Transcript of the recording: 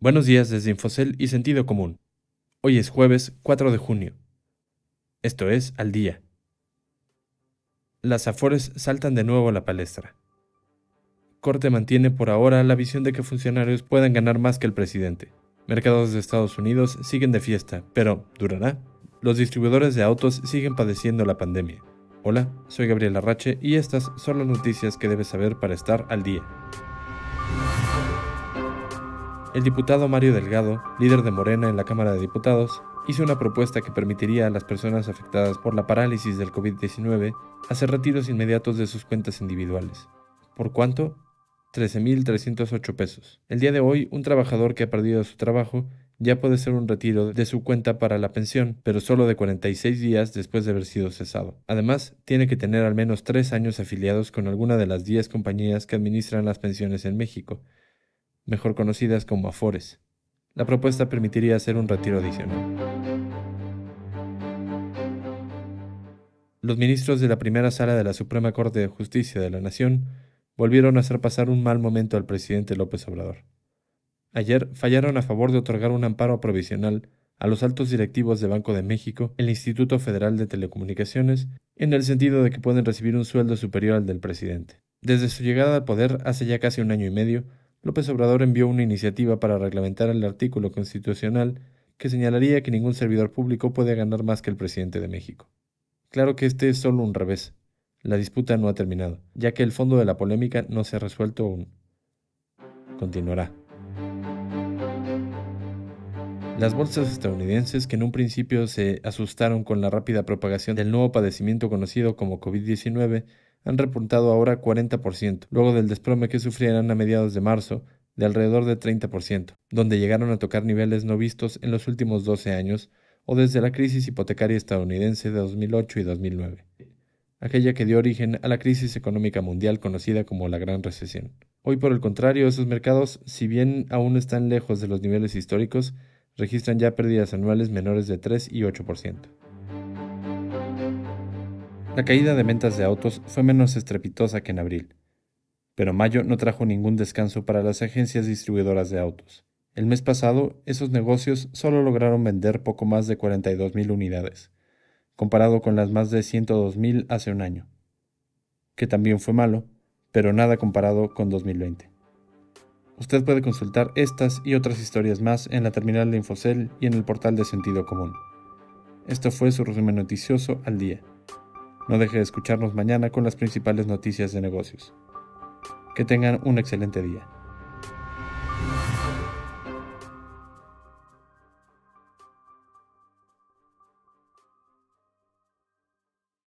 Buenos días desde Infocel y Sentido Común. Hoy es jueves 4 de junio. Esto es Al Día. Las Afores saltan de nuevo a la palestra. Corte mantiene por ahora la visión de que funcionarios puedan ganar más que el presidente. Mercados de Estados Unidos siguen de fiesta, pero ¿durará? Los distribuidores de autos siguen padeciendo la pandemia. Hola, soy Gabriel Arrache y estas son las noticias que debes saber para estar al día. El diputado Mario Delgado, líder de Morena en la Cámara de Diputados, hizo una propuesta que permitiría a las personas afectadas por la parálisis del COVID-19 hacer retiros inmediatos de sus cuentas individuales. ¿Por cuánto? 13.308 pesos. El día de hoy, un trabajador que ha perdido su trabajo ya puede ser un retiro de su cuenta para la pensión, pero solo de 46 días después de haber sido cesado. Además, tiene que tener al menos tres años afiliados con alguna de las 10 compañías que administran las pensiones en México, mejor conocidas como Afores. La propuesta permitiría hacer un retiro adicional. Los ministros de la primera sala de la Suprema Corte de Justicia de la Nación volvieron a hacer pasar un mal momento al presidente López Obrador. Ayer fallaron a favor de otorgar un amparo provisional a los altos directivos de Banco de México, el Instituto Federal de Telecomunicaciones, en el sentido de que pueden recibir un sueldo superior al del presidente. Desde su llegada al poder hace ya casi un año y medio, López Obrador envió una iniciativa para reglamentar el artículo constitucional que señalaría que ningún servidor público puede ganar más que el presidente de México. Claro que este es solo un revés. La disputa no ha terminado, ya que el fondo de la polémica no se ha resuelto aún. Continuará. Las bolsas estadounidenses, que en un principio se asustaron con la rápida propagación del nuevo padecimiento conocido como COVID-19, han repuntado ahora 40%, luego del desplome que sufrieron a mediados de marzo de alrededor de 30%, donde llegaron a tocar niveles no vistos en los últimos 12 años o desde la crisis hipotecaria estadounidense de 2008 y 2009, aquella que dio origen a la crisis económica mundial conocida como la Gran Recesión. Hoy, por el contrario, esos mercados, si bien aún están lejos de los niveles históricos, registran ya pérdidas anuales menores de 3 y 8%. La caída de ventas de autos fue menos estrepitosa que en abril, pero mayo no trajo ningún descanso para las agencias distribuidoras de autos. El mes pasado, esos negocios solo lograron vender poco más de 42.000 unidades, comparado con las más de 102.000 hace un año, que también fue malo, pero nada comparado con 2020. Usted puede consultar estas y otras historias más en la terminal de Infocel y en el portal de Sentido Común. Esto fue su resumen noticioso al día. No deje de escucharnos mañana con las principales noticias de negocios. Que tengan un excelente día.